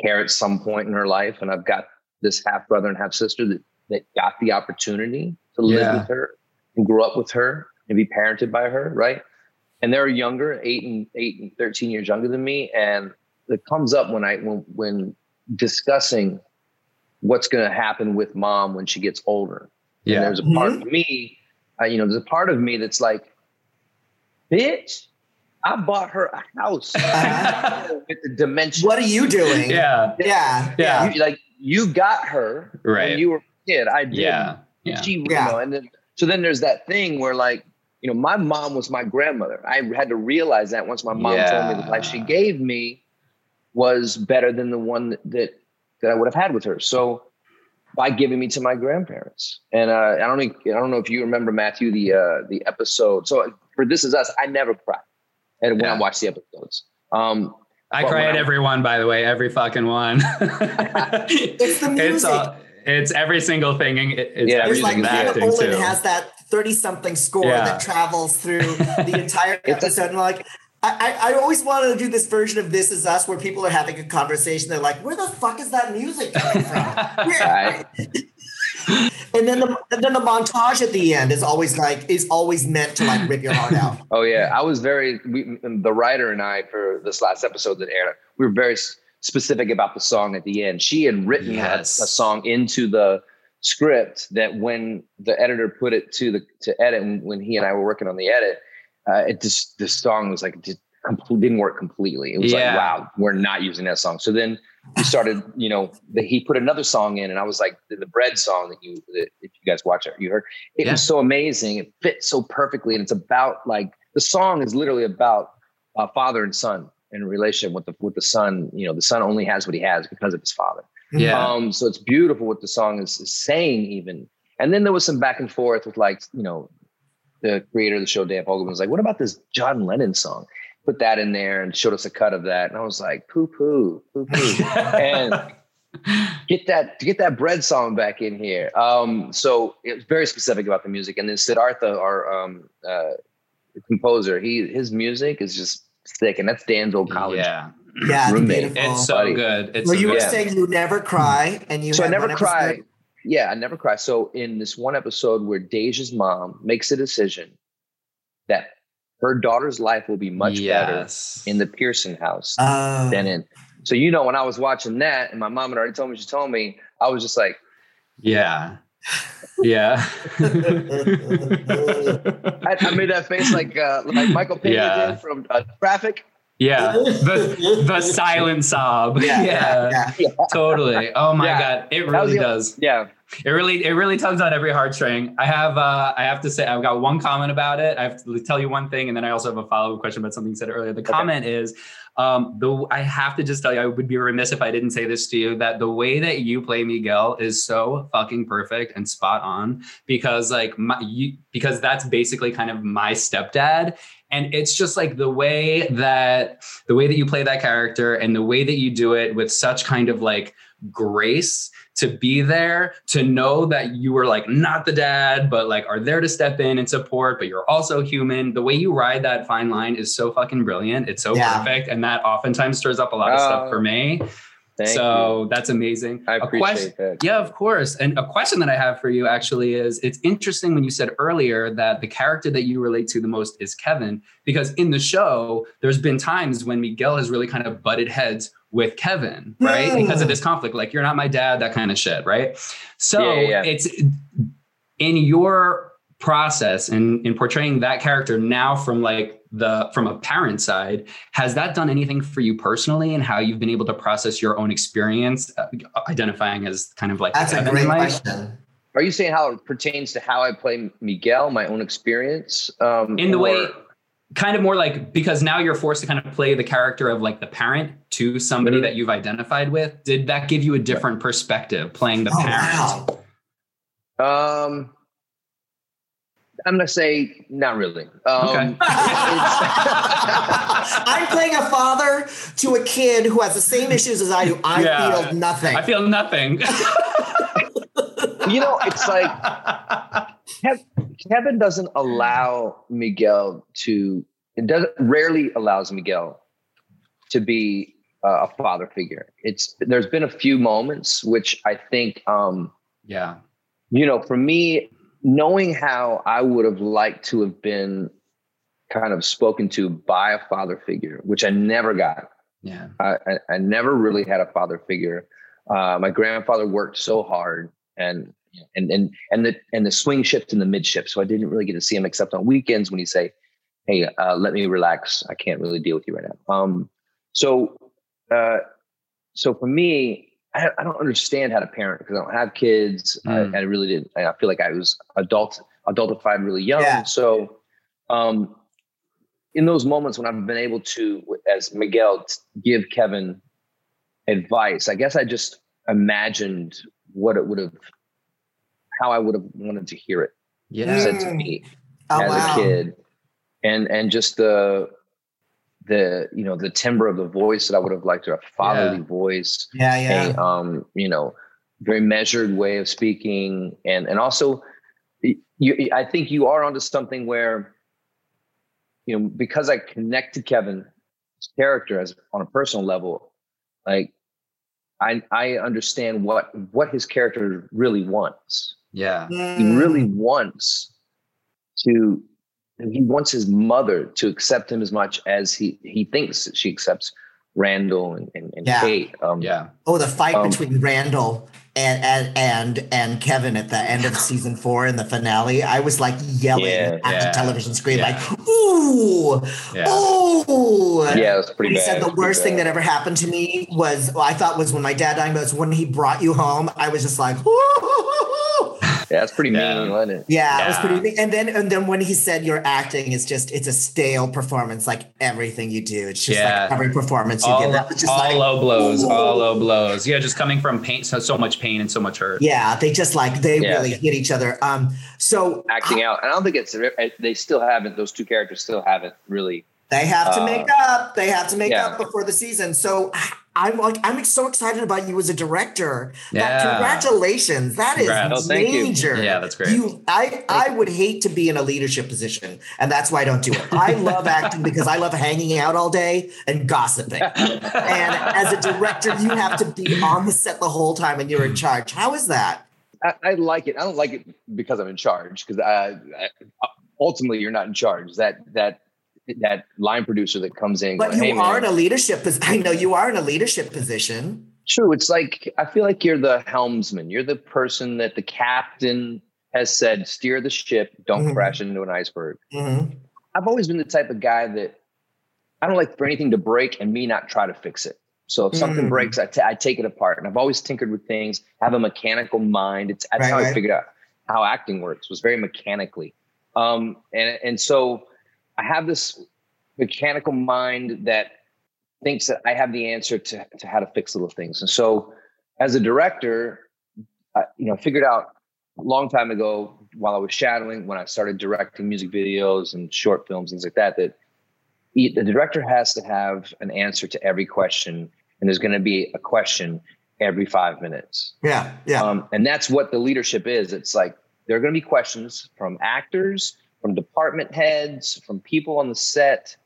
care at some point in her life. And I've got this half brother and half sister that that got the opportunity to live Yeah. with her and grow up with her and be parented by her, right? And they're younger, eight and eight and thirteen years younger than me, and it comes up when I when when discussing what's going to happen with mom when she gets older. And yeah. there's a part of me, uh, you know, there's a part of me that's like, bitch, I bought her a house [LAUGHS] Uh-huh. with the dimension. What are you doing? yeah. Yeah. Yeah. You, like you got her Right. when you were a kid. I did. Yeah. Yeah. She, you know, and then so then there's that thing where like, you know, my mom was my grandmother. I had to realize that once my mom told me the life she gave me was better than the one that that, that I would have had with her. So by giving me to my grandparents. And uh, I don't think, I don't know if you remember Matthew the uh, the episode. So for This Is Us, I never cry. And when I Yeah. watch the episodes. Um, I cry at I- every one, by the way, every fucking one. [LAUGHS] It's the It's, music. all, it's every single thing. It, it's Yeah, There's everything like music in acting Olin too. has that 30 something score Yeah. that travels through the [LAUGHS] entire episode. and like, I, I I always wanted to do this version of This Is Us where people are having a conversation. They're like, where the fuck is that music coming from? [LAUGHS] Where- and then the and then the montage at the end is always like is always meant to like rip your heart out. [LAUGHS] Oh yeah, I was very we, the writer and I for this last episode that aired. We were very specific about the song at the end. She had written a- a, song into the script that when the editor put it to the to edit, and when he and I were working on the edit, uh, it just the song was like just complete, didn't work completely. It was Yeah. like wow, we're not using that song. So then we started, you know, the, he put another song in, and I was like the, the bread song that you that if you guys watch it, you heard it Yeah. was so amazing. It fits so perfectly, and it's about like the song is literally about uh, father and son in a relationship with the with the son. You know, the son only has what he has because of his father. Yeah. Um, so it's beautiful what the song is, is saying, even. And then there was some back and forth with like, you know, the creator of the show, Dan Fogelman, was like, "What about this John Lennon song?" Put that in there and showed us a cut of that, and I was like, "Poo poo, poo poo." [LAUGHS] and get that get that bread song back in here. Um, so it was very specific about the music. And then Siddhartha, our um, uh, composer, he his music is just sick, and that's Dan's old college. yeah. Yeah, Roommate. beautiful. It's so Buddy. good. It's Where so you were good. Yeah. saying you never cry, and you so I never cry. episode- Yeah, I never cry. So in this one episode where Deja's mom makes a decision that her daughter's life will be much better in the Pearson house Oh. than in. So you know, when I was watching that, and my mom had already told me, she told me, I was just like, Yeah. Yeah. [LAUGHS] I, I made that face like uh, like Michael Pena Yeah. did from uh, Traffic. Yeah. The the [LAUGHS] silent sob. [LAUGHS] yeah, yeah, yeah. Totally. Oh my Yeah. god. It really the- does. Yeah, It really, it really tugs on every heartstring. I have, uh, I have to say, I've got one comment about it. I have to tell you one thing, and then I also have a follow up question about something you said earlier. The comment is, um, the I have to just tell you, I would be remiss if I didn't say this to you that the way that you play Miguel is so fucking perfect and spot on because like my, you, because that's basically kind of my stepdad. And it's just like the way that the way that you play that character and the way that you do it with such kind of like grace to be there to know that you were like not the dad but like are there to step in and support but you're also human the way you ride that fine line is so fucking brilliant it's so Yeah. perfect and that oftentimes stirs up a lot of stuff Oh. for me Thank so you. that's amazing. I A appreciate question- that. Yeah, of course. And a question that I have for you actually is it's interesting when you said earlier that the character that you relate to the most is Kevin, because in the show, there's been times when Miguel has really kind of butted heads with Kevin, right? Hmm. Because of this conflict, like you're not my dad, that kind of shit, right? So Yeah, yeah, yeah. it's in your process in, in portraying that character now from like the from a parent side has that done anything for you personally and how you've been able to process your own experience uh, identifying as kind of like That's a great life? question. Are you saying how it pertains to how I play Miguel, my own experience? Um, in the way kind of more like because now you're forced to kind of play the character of like the parent to somebody Mhm. that you've identified with did that give you a different perspective playing the Oh, parent wow. Um, I'm gonna say not really. Um, Okay. [LAUGHS] [LAUGHS] I'm playing a father to a kid who has the same issues as I do. I Yeah. feel nothing. i feel nothing [LAUGHS] you know, it's like Kevin doesn't allow Miguel to. It doesn't rarely allows Miguel to be uh, a father figure. It's there's been a few moments which I think, um, yeah you know, for me, knowing how I would have liked to have been kind of spoken to by a father figure, which I never got. yeah I, I, I never really had a father figure. Uh, my grandfather worked so hard, and and and and the and the swing shift and the mid shift. So I didn't really get to see him except on weekends when he say, "Hey, uh, let me relax. I can't really deal with you right now." Um, so, uh, so for me, I, I don't understand how to parent because I don't have kids. Mm. I, I really didn't. I feel like I was adult adultified really young. Yeah. So, um, in those moments when I've been able to, as Miguel, give Kevin advice, I guess I just imagined what it would have, how I would have wanted to hear it yeah said to me oh, as wow. a kid, and and just the the you know the timbre of the voice that I would have liked, to a fatherly voice, Yeah, yeah. a um you know very measured way of speaking, and and also you, I think you are onto something where you know because I connect to Kevin's character as on a personal level, like I I understand what what his character really wants yeah he Mm. really wants to he wants his mother to accept him as much as he he thinks that she accepts Randall and, and, and Yeah. Kate. Um, yeah Oh, the fight Um, between Randall and, and and and Kevin at the end of [LAUGHS] season four in the finale. I was like yelling Yeah. at Yeah. the television screen, Yeah. like, ooh, yeah ooh. yeah, it was pretty He bad. said the worst thing that ever happened to me was well, I thought was when my dad died, but was when he brought you home. I was just like, [LAUGHS] ooh. Yeah, that's pretty Yeah. mean, wasn't it? yeah, it was Yeah. pretty. And then and then when he said your acting is just it's a stale performance, like everything you do. It's just Yeah. like every performance you all, give. That was just all like, low blows ooh. all low blows yeah just coming from pain so, so much pain and so much hurt Yeah, they just like they Yeah. really hit each other. Um, so Acting out. I don't think it's they still haven't. Those two characters still haven't really. They have to Uh, make up. They have to make yeah. up before the season. So I'm like, I'm so excited about you as a director. That- Yeah. congratulations. That is Congrats. Oh, thank you. major. Yeah, that's great. You, I, I would hate to be in a leadership position, and that's why I don't do it. I love acting because I love hanging out all day and gossiping. And as a director, you have to be on the set the whole time, and you're in charge. How is that? I, I like it. I don't like it because I'm in charge. Because I, I, ultimately, you're not in charge. That that that line producer that comes in. But going, you hey, are man, in a leadership. pos- I know you are in a leadership position. True. It's like I feel like you're the helmsman. You're the person that the captain has said steer the ship, don't Mhm. crash into an iceberg. Mhm. I've always been the type of guy that I don't like for anything to break and me not try to fix it. So if something Mm. breaks, I, t- I take it apart. And I've always tinkered with things. Have a mechanical mind. It's that's Right, how I right. figured out how acting works. Was very mechanically. Um, and and so I have this mechanical mind that thinks that I have the answer to, to how to fix little things. And so as a director, I, you know, figured out a long time ago while I was shadowing, when I started directing music videos and short films, things like that, that the director has to have an answer to every question. And there's going to be a question every five minutes. Yeah, yeah. Um, and that's what the leadership is. It's like there are going to be questions from actors, from department heads, from people on the set.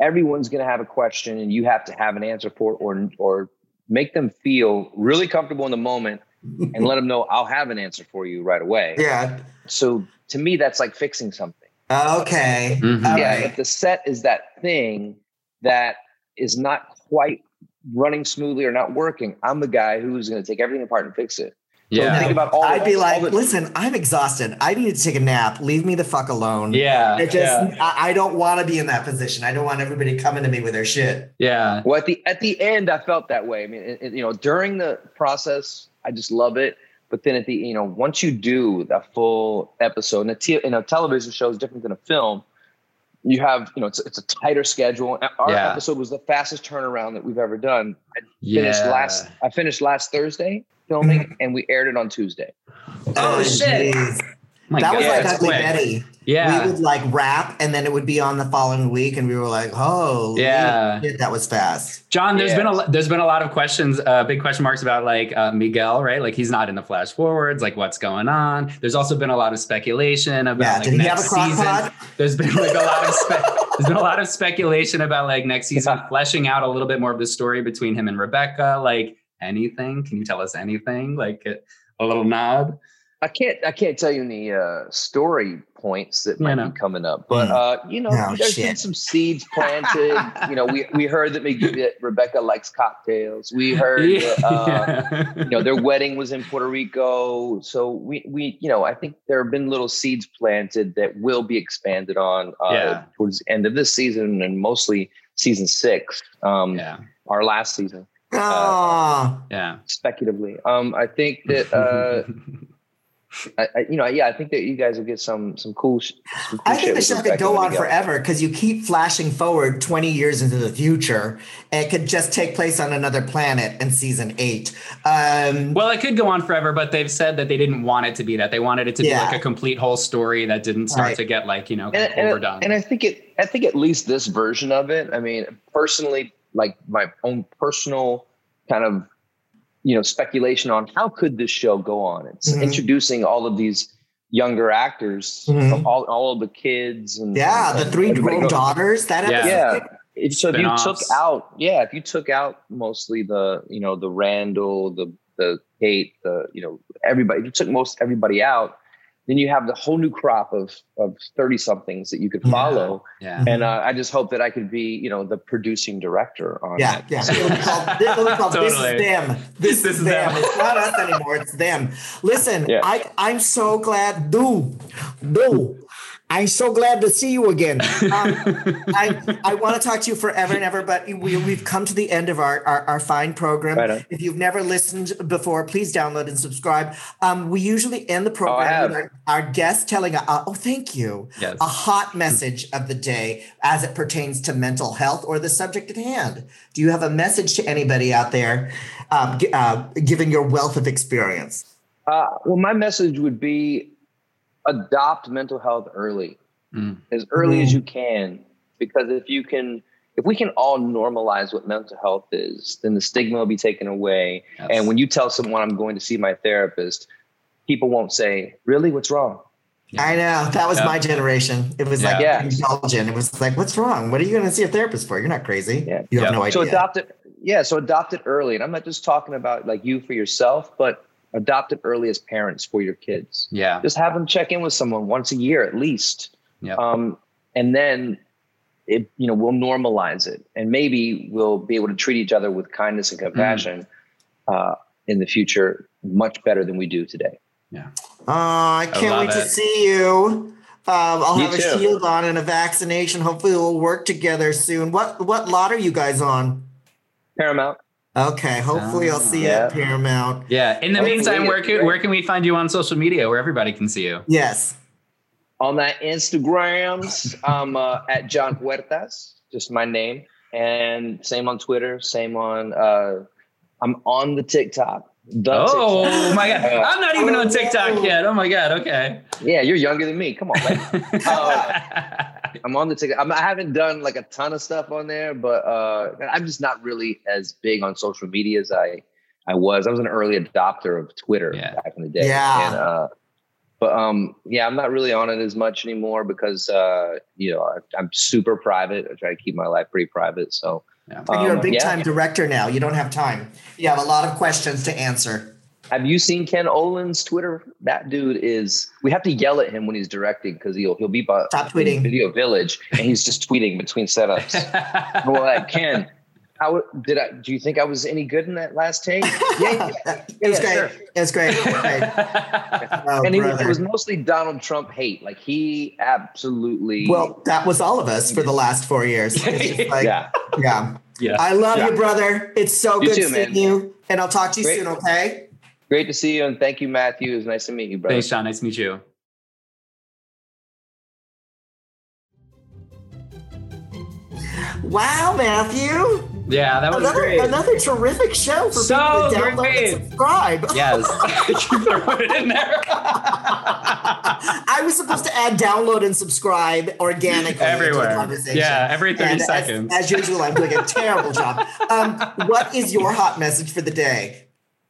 Everyone's going to have a question, and you have to have an answer for it, or or make them feel really comfortable in the moment and let them know I'll have an answer for you right away. Yeah. So to me, that's like fixing something. Okay. Mhm. Yeah. right. If the set is that thing that is not quite running smoothly or not working, I'm the guy who's going to take everything apart and fix it. So Yeah. think about all. I'd be all like, the- listen, I'm exhausted. I need to take a nap. Leave me the fuck alone. Yeah. It just, yeah. I, I don't want to be in that position. I don't want everybody coming to me with their shit. Yeah. Well, at the at the end, I felt that way. I mean, it, it- you know, during the process, I just love it. But then at the you know, once you do a full episode, and a, t- and a television show is different than a film. You have you know, it's it's a tighter schedule. Our Yeah. episode was the fastest turnaround that we've ever done. I finished Yeah. last. I finished last Thursday filming, [LAUGHS] and we aired it on Tuesday. Oh, shit. My that God, was like that's Ugly quick. Betty. Yeah. We would like rap and then it would be on the following week. And we were like, oh, Yeah. shit, that was fast. Jon, there's Yeah. been a lo- there's been a lot of questions, uh, big question marks about like uh, Miguel, right? Like he's not in the flash forwards. Like what's going on? There's also been a lot of speculation about Yeah. like Did he have a next season. pot? There's been like a lot of [LAUGHS] spe- there's been a lot of speculation about like next season Yeah. [LAUGHS] fleshing out a little bit more of the story between him and Rebecca. Like anything? Can you tell us anything? Like a, a little nod. I can't I can't tell you any uh, story points that Yeah, might no. be coming up, but Mm. uh, you know, Oh, there's been some seeds planted. [LAUGHS] you know, we we heard that, maybe that Rebecca likes cocktails. We heard that, uh, [LAUGHS] you know their wedding was in Puerto Rico, so we we you know I think there have been little seeds planted that will be expanded on uh, Yeah. towards the end of this season and mostly season six, um, yeah. our last season. Oh, Yeah. Speculatively, um, I think that. Uh, [LAUGHS] I, I, you know, yeah, I think that you guys will get some some cool. sh- Some cool I shit think the with show could go on Miguel. forever because you keep flashing forward 20 years into the future. It could just take place on another planet in season eight. Um, Well, it could go on forever, but they've said that they didn't want it to be that. They wanted it to Yeah. be like a complete whole story that didn't start Right. to get like, you know, and, kind and- overdone. and I think it. I think at least this version of it. I mean, personally, like my own personal kind of, you know, speculation on how could this show go on. It's Mhm. introducing all of these younger actors, Mhm. all all of the kids, and yeah, the three everybody grown daughters. That Yeah. episode. Yeah. If- so if you took out, yeah, if you took out mostly the, you know, the Randall, the the Kate, the, you know, everybody, if you took most everybody out, then you have the whole new crop of of 30 somethings that you could follow. yeah. And uh, I just hope that I could be, you know, the producing director on Yeah, that. yeah. It'll be called, it'll be called This is them. This, This is is them. them. It's not us anymore. It's them. Listen, Yeah. I I'm so glad. Do do. I'm so glad to see you again. [LAUGHS] Um, I, I want to talk to you forever and ever, but we, we've come to the end of our, our, our fine program. Right. If you've never listened before, please download and subscribe. Um, we usually end the program have. with our, our guest telling, uh, oh, thank you, Yes. a hot message of the day as it pertains to mental health or the subject at hand. Do you have a message to anybody out there, um, uh, given your wealth of experience? Uh, well, my message would be adopt mental health early, Mm. as early as Mm. you can, because if you can, if we can all normalize what mental health is, then the stigma will be taken away. Yes. And when you tell someone I'm going to see my therapist, people won't say, "Really, what's wrong?" I know that was Yeah. my generation. It was like Yeah. indulgent. It was like, what's wrong? What are you going to see a therapist for? You're not crazy. Yeah. You have Yeah. no idea. So adopt it. Yeah. So adopt it early, and I'm not just talking about like you for yourself, but adopt it early as parents for your kids. yeah. Just have them check in with someone once a year at least. Yeah. Um, and then it, you know, we'll normalize it, and maybe we'll be able to treat each other with kindness and compassion uh, in the future much better than we do today. Yeah. Oh, I can't love wait to see you. Um, I'll Me have a shield on and a vaccination. Hopefully, we'll work together soon. What what lot are you guys on? Paramount. Okay, hopefully, I'll see you Yeah. at Paramount. Yeah. In the Hopefully meantime, where can, where can we find you on social media where everybody can see you? Yes. On that Instagrams, I'm uh, at Jon Huertas, just my name, and same on Twitter, same on. Uh, I'm on the TikTok. The Oh TikTok. my God. [LAUGHS] Uh, I'm not even on TikTok yet. Oh my God. Okay. yeah, you're younger than me. Come on, man. [LAUGHS] I'm on the ticket. I'm, I haven't done like a ton of stuff on there, but uh, I'm just not really as big on social media as I I was. I was an early adopter of Twitter Yeah. back in the day. Yeah. And, uh, but um, yeah, I'm not really on it as much anymore because uh, you know I, I'm super private. I try to keep my life pretty private. So Yeah. And you're a Um, big yeah. time director now. You don't have time. You have a lot of questions to answer. Have you seen Ken Olin's Twitter? That dude is. We have to yell at him when he's directing because he'll he'll be by Stop tweeting. Video Village and he's just tweeting between setups. [LAUGHS] And we're like, Ken, how did I? Do you think I was any good in that last take? [LAUGHS] Yeah, yeah. it was yeah, great. sure. It was great. It was great. Oh, and he, it was mostly Donald Trump hate. Like he absolutely. well, that was all of us for the last four years. [LAUGHS] Like, yeah. yeah. yeah. I love Yeah. you, brother. It's so You good too, seeing man. you. And I'll talk to you Great. soon, okay? Great to see you, and thank you, Matthew. It was nice to meet you, brother. Thanks, Sean. Nice to meet you. Wow, Matthew. Yeah, that was Another, great. another terrific show for So people to download great. and subscribe. [LAUGHS] Yes. [LAUGHS] you throw it in there. I was supposed to add download and subscribe organically into the Everywhere. conversation. Yeah, every 30 And as- seconds. As, usual, I'm doing a terrible job. Um, what is your hot message for the day?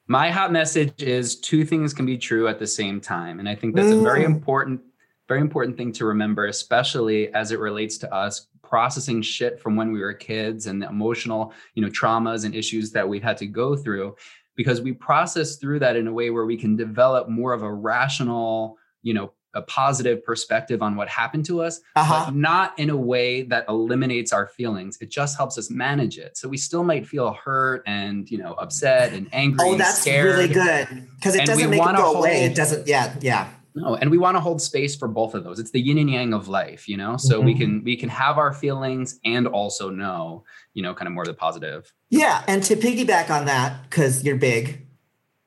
My hot message is two things can be true at the same time. And I think that's a very Mm. important, very important thing to remember, especially as it relates to us processing shit from when we were kids and the emotional, you know, traumas and issues that we've had to go through. Because we process through that in a way where we can develop more of a rational, you know, a positive perspective on what happened to us, Uh-huh. but not in a way that eliminates our feelings. It just helps us manage it. So we still might feel hurt and you know upset and angry. Oh, and that's scared. really good because it And doesn't make it go away. hold- It doesn't. Yeah, yeah. No, and we want to hold space for both of those. It's the yin and yang of life, you know. So we Mhm. can we can have our feelings and also know, you know, kind of more of the positive. Yeah, and to piggyback on that, because you're big,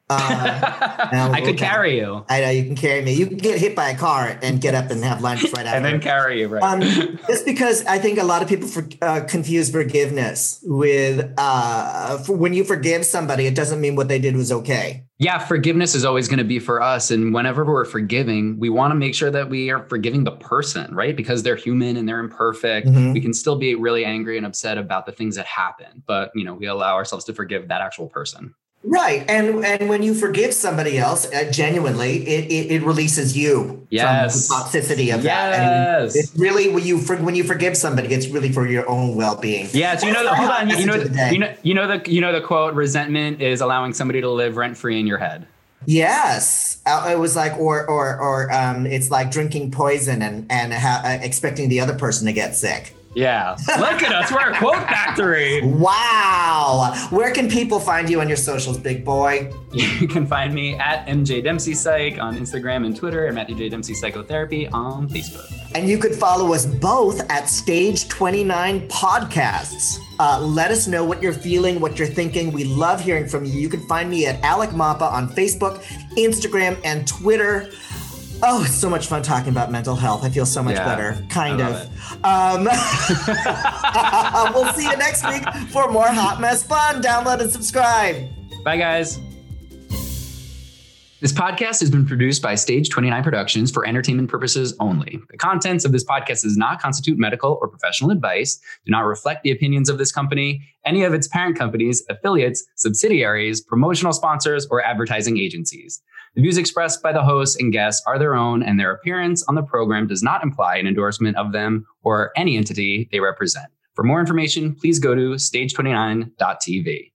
[LAUGHS] uh, I could carry you I know you can carry me. You can get hit by a car and get up and have lunch right after. [LAUGHS] and then carry you, right? um, just because I think a lot of people for, uh, confuse forgiveness with uh, for when you forgive somebody, it doesn't mean what they did was okay. yeah, forgiveness is always going to be for us. And whenever we're forgiving, we want to make sure that we are forgiving the person, right? Because they're human and they're imperfect. Mhm. We can still be really angry and upset about the things that happen, but you know, we allow ourselves to forgive that actual person. Right, and and when you forgive somebody else uh, genuinely, it, it it releases you Yes. from the toxicity of that. And Yes. it's really when you when you forgive somebody, it's really for your own well being. Yeah, so you know, the, hold on, you, know, the you know, you know the, you know the quote: "Resentment is allowing somebody to live rent free in your head." Yes, uh, it was like, or or or um, it's like drinking poison and and ha- uh, expecting the other person to get sick. Yeah, look at us, we're a quote factory. Wow, where can people find you on your socials, big boy? You can find me at MJ Dempsey Psych on Instagram and Twitter, and Matthew J Dempsey Psychotherapy on Facebook. And you could follow us both at Stage 29 Podcasts. Uh, let us know what you're feeling, what you're thinking. We love hearing from you. You can find me at Alec Mapa on Facebook, Instagram, and Twitter. Oh, it's so much fun talking about mental health. I feel so much Yeah, better, kind of. Um, [LAUGHS] [LAUGHS] we'll see you next week for more Hot Mess Fun. Download and subscribe. Bye, guys. This podcast has been produced by Stage 29 Productions for entertainment purposes only. The contents of this podcast does not constitute medical or professional advice, do not reflect the opinions of this company, any of its parent companies, affiliates, subsidiaries, promotional sponsors, or advertising agencies. The views expressed by the hosts and guests are their own, and their appearance on the program does not imply an endorsement of them or any entity they represent. For more information, please go to stage29.tv.